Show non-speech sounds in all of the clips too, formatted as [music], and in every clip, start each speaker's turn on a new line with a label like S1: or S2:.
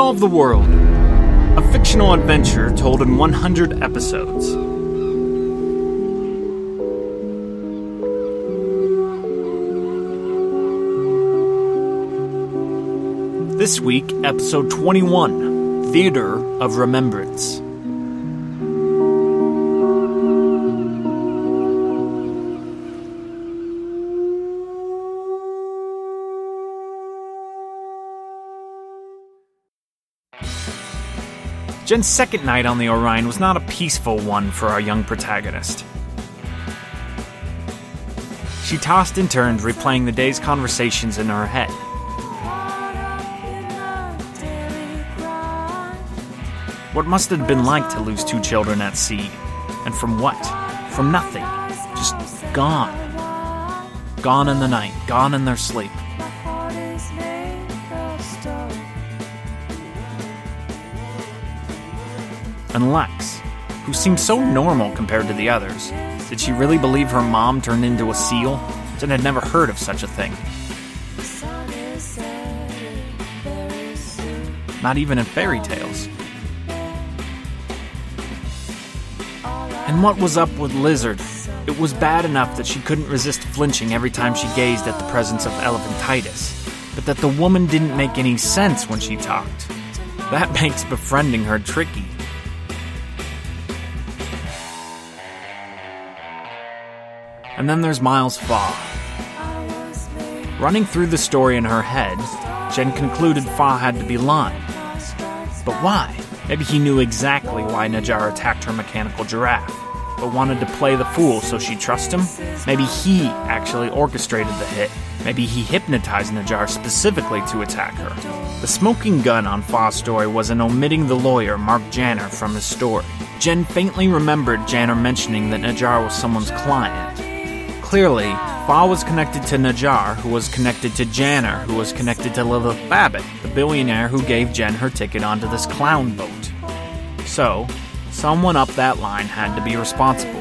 S1: Solve the World, a fictional adventure told in 100 episodes. This week, episode 21 Theater of Remembrance. Jen's second night on the Orion was not a peaceful one for our young protagonist. She tossed and turned, replaying the day's conversations in her head. What must it have been like to lose two children at sea? And from what? From nothing. Just gone. Gone in the night, gone in their sleep. And Lex, who seemed so normal compared to the others, did she really believe her mom turned into a seal? Jen had never heard of such a thing. Not even in fairy tales. And what was up with Lizard? It was bad enough that she couldn't resist flinching every time she gazed at the presence of elephantitis, but that the woman didn't make any sense when she talked. That [laughs] makes befriending her tricky. And then there's Miles Fa. Running through the story in her head, Jen concluded Fa had to be lying. But why? Maybe he knew exactly why Najjar attacked her mechanical giraffe, but wanted to play the fool so she'd trust him? Maybe he actually orchestrated the hit. Maybe he hypnotized Najjar specifically to attack her. The smoking gun on Fa's story was in omitting the lawyer, Mark Janner, from his story. Jen faintly remembered Janner mentioning that Najjar was someone's client. Clearly, Fa was connected to Najjar, who was connected to Janner, who was connected to Lilith Babbitt, the billionaire who gave Jen her ticket onto this clown boat. So, someone up that line had to be responsible.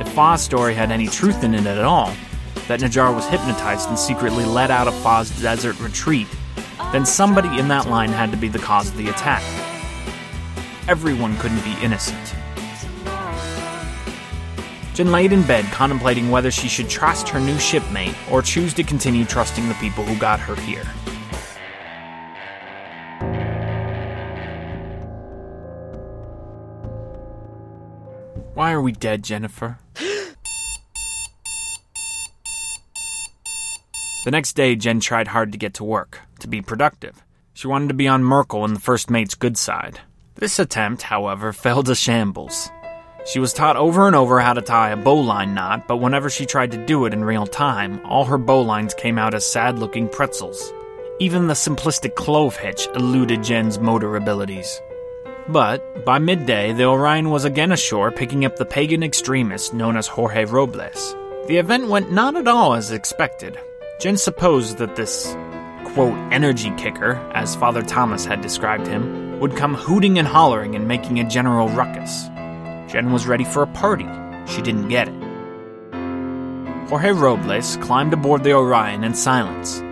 S1: If Fa's story had any truth in it at all, that Najjar was hypnotized and secretly led out of Fa's desert retreat, then somebody in that line had to be the cause of the attack. Everyone couldn't be innocent. Jen laid in bed contemplating whether she should trust her new shipmate or choose to continue trusting the people who got her here. Why are we dead, Jennifer? [gasps] the next day, Jen tried hard to get to work, to be productive. She wanted to be on Merkel and the first mate's good side. This attempt, however, [laughs] fell to shambles. She was taught over and over how to tie a bowline knot, but whenever she tried to do it in real time, all her bowlines came out as sad looking pretzels. Even the simplistic clove hitch eluded Jen's motor abilities. But by midday, the Orion was again ashore picking up the pagan extremist known as Jorge Robles. The event went not at all as expected. Jen supposed that this, quote, energy kicker, as Father Thomas had described him, would come hooting and hollering and making a general ruckus. Jen was ready for a party. She didn't get it. Jorge Robles climbed aboard the Orion in silence.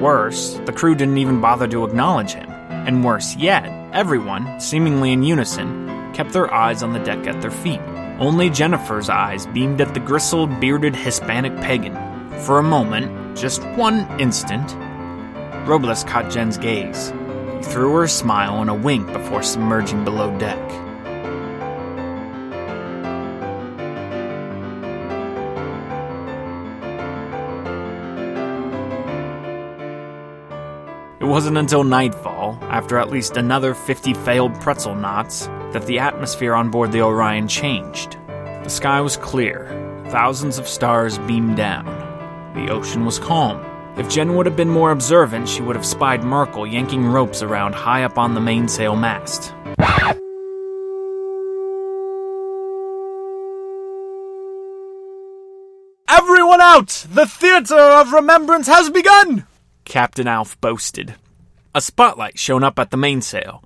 S1: Worse, the crew didn't even bother to acknowledge him. And worse yet, everyone, seemingly in unison, kept their eyes on the deck at their feet. Only Jennifer's eyes beamed at the gristled, bearded Hispanic pagan. For a moment, just one instant, Robles caught Jen's gaze. He threw her a smile and a wink before submerging below deck. It wasn't until nightfall, after at least another 50 failed pretzel knots, that the atmosphere on board the Orion changed. The sky was clear, thousands of stars beamed down. The ocean was calm. If Jen would have been more observant, she would have spied Merkel yanking ropes around high up on the mainsail mast. Everyone out! The Theater of Remembrance has begun! Captain Alf boasted. A spotlight shone up at the mainsail.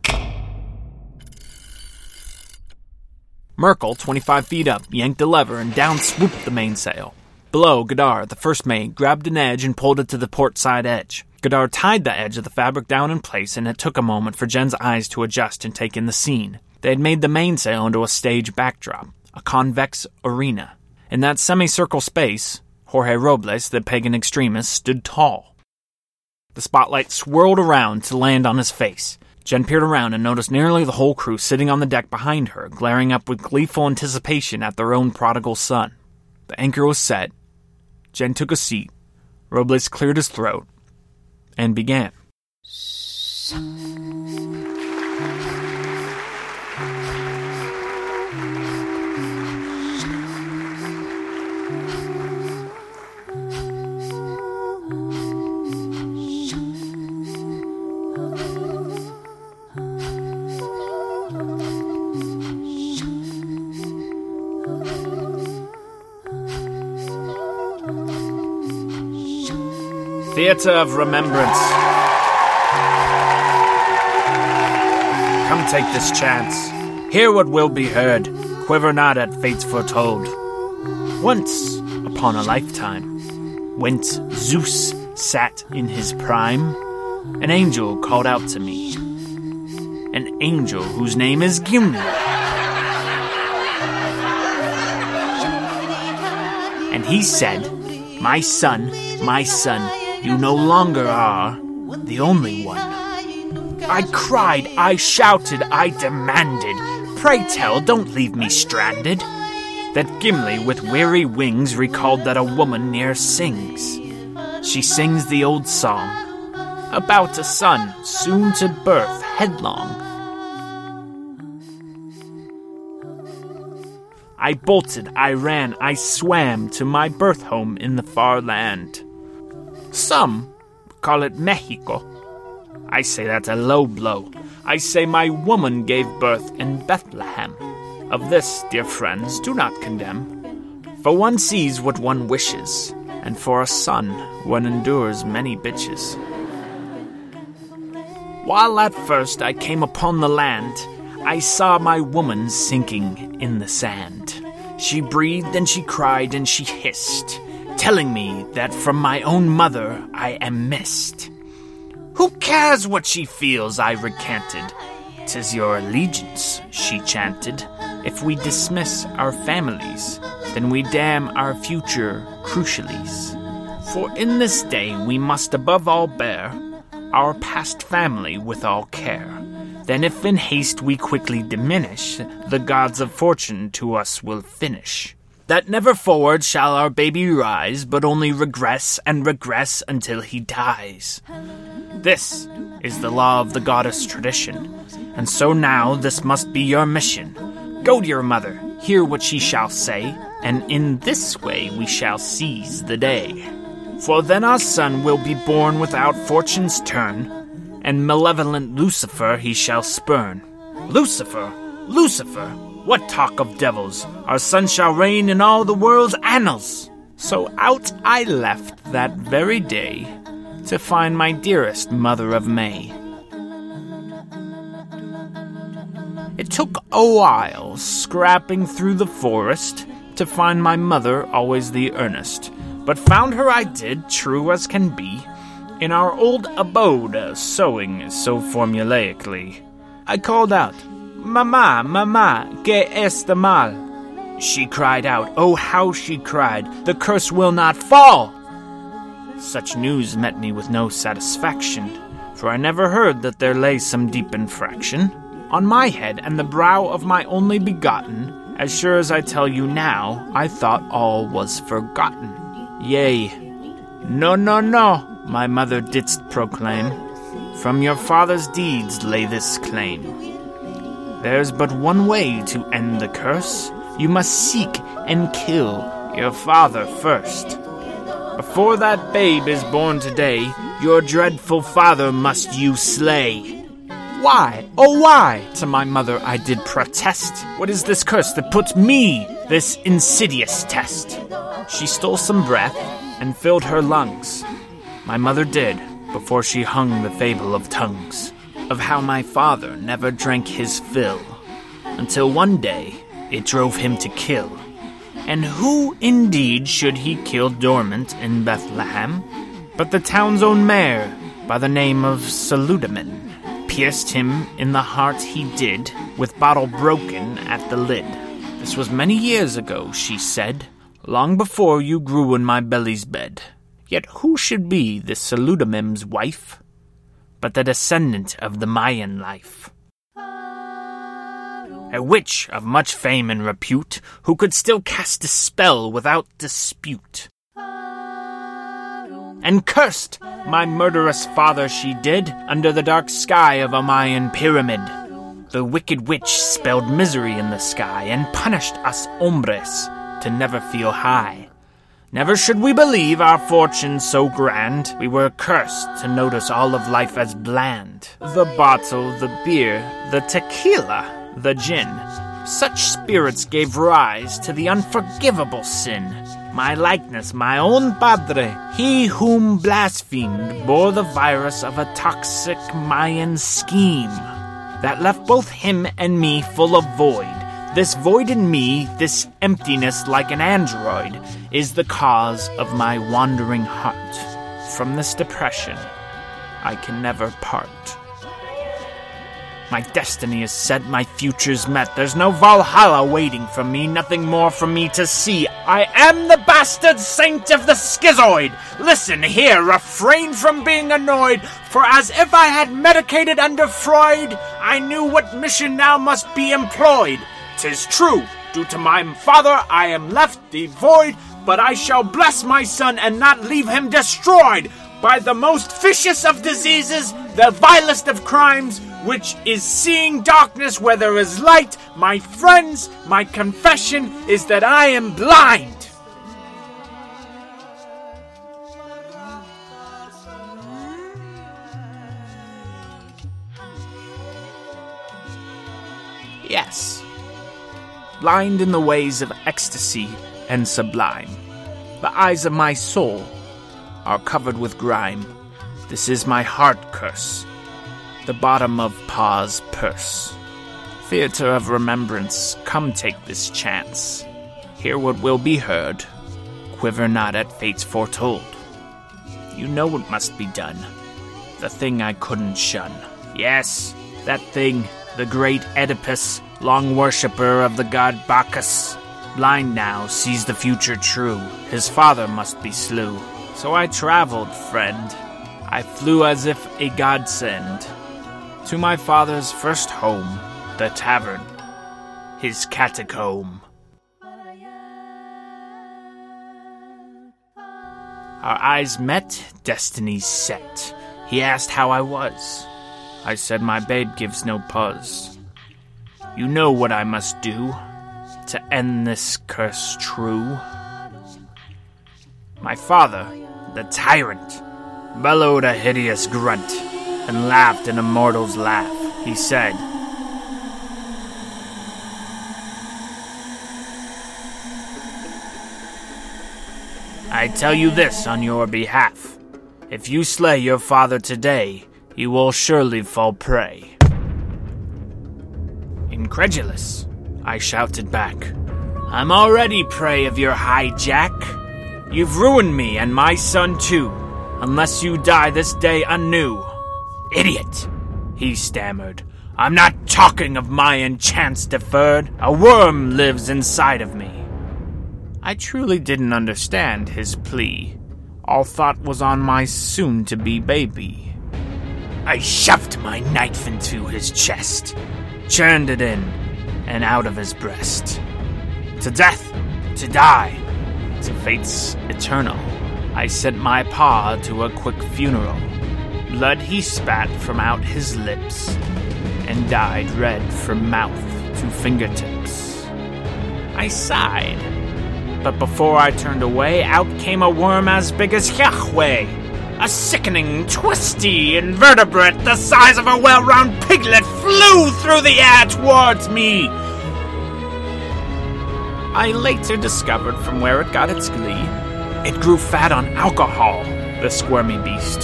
S1: Merkel, 25 feet up, yanked a lever and down swooped the mainsail. Below, Godard, the first mate, grabbed an edge and pulled it to the port side edge. Godard tied the edge of the fabric down in place, and it took a moment for Jen's eyes to adjust and take in the scene. They had made the mainsail into a stage backdrop, a convex arena. In that semicircle space, Jorge Robles, the pagan extremist, stood tall. The spotlight swirled around to land on his face. Jen peered around and noticed nearly the whole crew sitting on the deck behind her, glaring up with gleeful anticipation at their own prodigal son. The anchor was set. Jen took a seat. Robles cleared his throat and began. Theatre of Remembrance. Come take this chance. Hear what will be heard. Quiver not at fates foretold. Once upon a lifetime, whence Zeus sat in his prime, an angel called out to me. An angel whose name is Gimli. And he said, My son, my son, you no longer are the only one. I cried, I shouted, I demanded. Pray tell, don't leave me stranded. That Gimli with weary wings recalled that a woman near sings. She sings the old song about a son soon to birth headlong. I bolted, I ran, I swam to my birth home in the far land. Some call it Mexico. I say that's a low blow. I say my woman gave birth in Bethlehem. Of this, dear friends, do not condemn. For one sees what one wishes, and for a son one endures many bitches. While at first I came upon the land, I saw my woman sinking in the sand. She breathed and she cried and she hissed telling me that from my own mother I am missed. Who cares what she feels? I recanted. Tis your allegiance, she chanted. If we dismiss our families, then we damn our future crucialies. For in this day we must above all bear our past family with all care. Then, if in haste we quickly diminish, the gods of fortune to us will finish that never forward shall our baby rise, but only regress and regress until he dies. This is the law of the goddess tradition, and so now this must be your mission. Go to your mother, hear what she shall say, and in this way we shall seize the day. For then our son will be born without fortune's turn, and malevolent Lucifer he shall spurn. Lucifer! Lucifer! What talk of devils? Our son shall reign in all the world's annals. So out I left that very day to find my dearest mother of May. It took a while scrapping through the forest to find my mother, always the earnest, but found her I did, true as can be, in our old abode, sewing so formulaically. I called out, Mama, mama, que está mal? She cried out. Oh, how she cried. The curse will not fall! Such news met me with no satisfaction, for I never heard that there lay some deep infraction on my head and the brow of my only begotten. As sure as I tell you now, I thought all was forgotten. Yea, no, no, no, my mother didst proclaim. From your father's deeds lay this claim. There's but one way to end the curse. You must seek and kill your father first. Before that babe is born today, your dreadful father must you slay. Why, oh why? To my mother I did protest. What is this curse that puts me this insidious test? She stole some breath and filled her lungs. My mother did, before she hung the fable of tongues of how my father never drank his fill, until one day it drove him to kill. And who indeed should he kill dormant in Bethlehem? But the town's own mayor, by the name of Saludamin. Pierced him in the heart he did, with bottle broken at the lid. This was many years ago, she said, long before you grew in my belly's bed. Yet who should be this Saludamim's wife, but the descendant of the Mayan life? A witch of much fame and repute, who could still cast a spell without dispute. And cursed my murderous father she did under the dark sky of a Mayan pyramid. The wicked witch spelled misery in the sky and punished us hombres to never feel high. Never should we believe our fortune so grand. We were cursed to notice all of life as bland. The bottle, the beer, the tequila, the gin. Such spirits gave rise to the unforgivable sin. My likeness, my own padre, he whom blasphemed, bore the virus of a toxic Mayan scheme that left both him and me full of void. This void in me, this emptiness like an android, is the cause of my wandering heart. From this depression, I can never part. My destiny is set, my future's met. There's no Valhalla waiting for me, nothing more for me to see. I am the bastard saint of the schizoid. Listen here, refrain from being annoyed, for as if I had medicated under Freud, I knew what mission now must be employed. Tis true, due to my father I am left devoid, but I shall bless my son and not leave him destroyed by the most vicious of diseases, the vilest of crimes, which is seeing darkness where there is light. My friends, my confession is that I am blind. Yes, blind in the ways of ecstasy and sublime. The eyes of my soul are covered with grime. This is my heart curse the bottom of Pa's purse. Theatre of remembrance, come take this chance. Hear what will be heard. Quiver not at fates foretold. You know what must be done. The thing I couldn't shun. Yes, that thing, the great Oedipus, long worshipper of the god Bacchus. Blind now, sees the future true. His father must be slew. So I traveled, friend. I flew as if a godsend to my father's first home, the tavern, his catacomb. Our eyes met, destinies set. He asked how I was. I said my babe gives no puzz. You know what I must do to end this curse true. My father, the tyrant, bellowed a hideous grunt and laughed an immortal's laugh. He said, I tell you this on your behalf. If you slay your father today, you will surely fall prey. Incredulous, I shouted back. I'm already prey of your hijack. You've ruined me and my son too, unless you die this day anew. Idiot! He stammered. I'm not talking of my enchants deferred. A worm lives inside of me. I truly didn't understand his plea. All thought was on my soon to be baby. I shoved my knife into his chest, churned it in and out of his breast. To death, to die, to fate's eternal. I sent my pa to a quick funeral. Blood he spat from out his lips, and dyed red from mouth to fingertips. I sighed, but before I turned away, out came a worm as big as Yahweh. A sickening, twisty invertebrate the size of a well round piglet flew through the air towards me. I later discovered from where it got its glee, it grew fat on alcohol, the squirmy beast.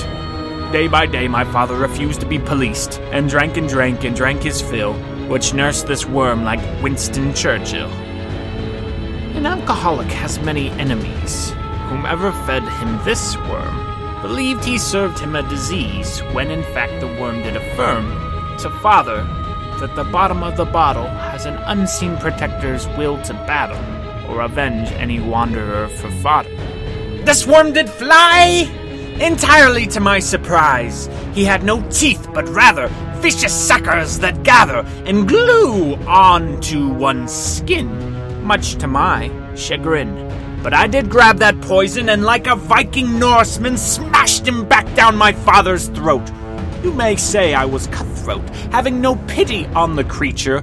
S1: Day by day, my father refused to be policed, and drank and drank and drank his fill, which nursed this worm like Winston Churchill. An alcoholic has many enemies. Whomever fed him this worm believed he served him a disease when in fact the worm did affirm to Father that the bottom of the bottle has an unseen protector's will to battle or avenge any wanderer for fodder. This worm did fly! Entirely to my surprise, he had no teeth, but rather vicious suckers that gather and glue onto one's skin, much to my chagrin. But I did grab that poison and, like a Viking Norseman, smashed him back down my father's throat. You may say I was cutthroat, having no pity on the creature,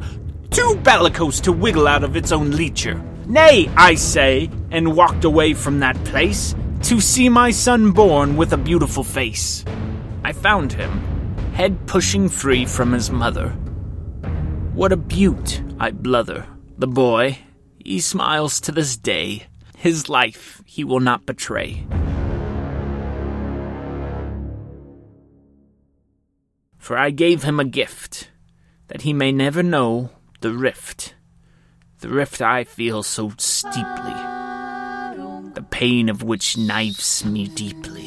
S1: too bellicose to wiggle out of its own leecher. Nay, I say, and walked away from that place to see my son born with a beautiful face. I found him, head pushing free from his mother. What a beaut, I bluther. The boy, he smiles to this day. His life he will not betray. For I gave him a gift, that he may never know the rift. The rift I feel so steeply, the pain of which knifes me deeply.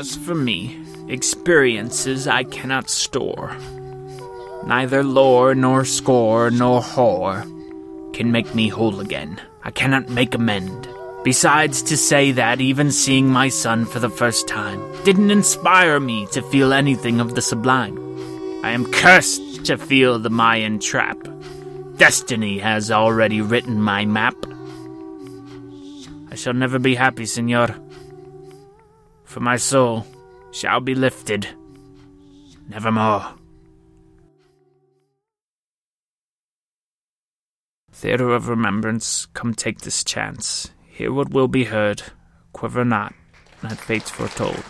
S1: As for me, experiences I cannot store. Neither lore, nor score, nor whore can make me whole again. I cannot make amend. Besides, to say that even seeing my son for the first time didn't inspire me to feel anything of the sublime. I am cursed to feel the Mayan trap. Destiny has already written my map. I shall never be happy, senor for my soul shall be lifted nevermore. Theatre of Remembrance, come take this chance. Hear what will be heard, quiver not, not fates foretold.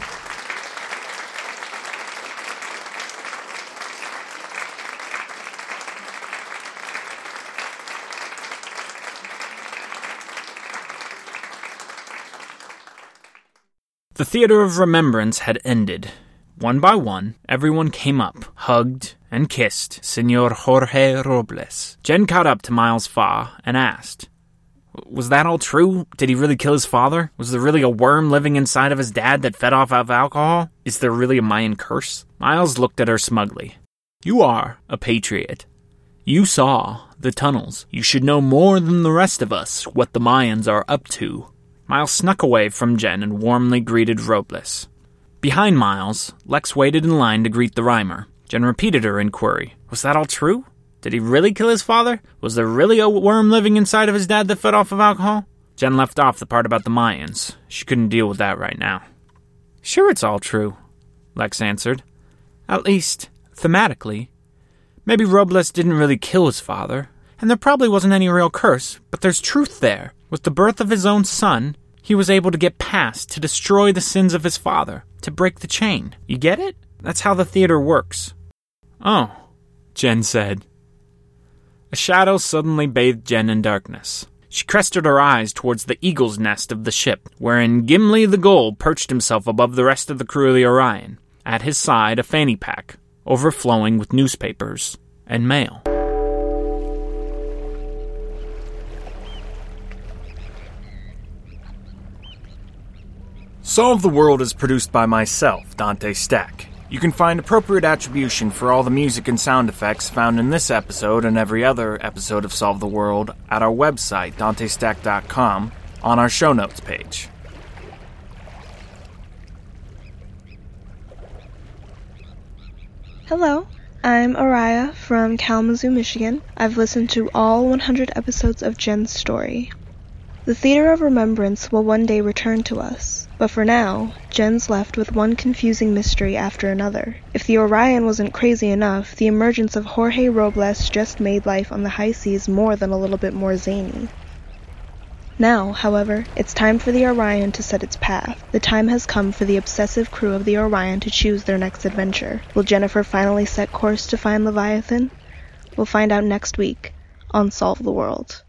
S1: The Theater of Remembrance had ended. One by one, everyone came up, hugged, and kissed Senor Jorge Robles. Jen caught up to Miles Fa and asked, Was that all true? Did he really kill his father? Was there really a worm living inside of his dad that fed off of alcohol? Is there really a Mayan curse? Miles looked at her smugly. You are a patriot. You saw the tunnels. You should know more than the rest of us what the Mayans are up to. Miles snuck away from Jen and warmly greeted Robles. Behind Miles, Lex waited in line to greet the rhymer. Jen repeated her inquiry. Was that all true? Did he really kill his father? Was there really a worm living inside of his dad that fed off of alcohol? Jen left off the part about the Mayans. She couldn't deal with that right now. Sure, it's all true, Lex answered. At least, thematically. Maybe Robles didn't really kill his father, and there probably wasn't any real curse, but there's truth there. With the birth of his own son, he was able to get past to destroy the sins of his father, to break the chain. You get it? That's how the theater works. Oh, Jen said. A shadow suddenly bathed Jen in darkness. She crested her eyes towards the eagle's nest of the ship, wherein Gimli the Gold perched himself above the rest of the crew of the Orion. At his side, a fanny pack, overflowing with newspapers and mail. Solve the World is produced by myself, Dante Stack. You can find appropriate attribution for all the music and sound effects found in this episode and every other episode of Solve the World at our website, dantestack.com, on our show notes page.
S2: Hello, I'm Araya from Kalamazoo, Michigan. I've listened to all 100 episodes of Jen's story. The Theater of Remembrance will one day return to us. But for now, Jen's left with one confusing mystery after another. If the Orion wasn't crazy enough, the emergence of Jorge Robles just made life on the high seas more than a little bit more zany. Now, however, it's time for the Orion to set its path. The time has come for the obsessive crew of the Orion to choose their next adventure. Will Jennifer finally set course to find Leviathan? We'll find out next week on Solve the World.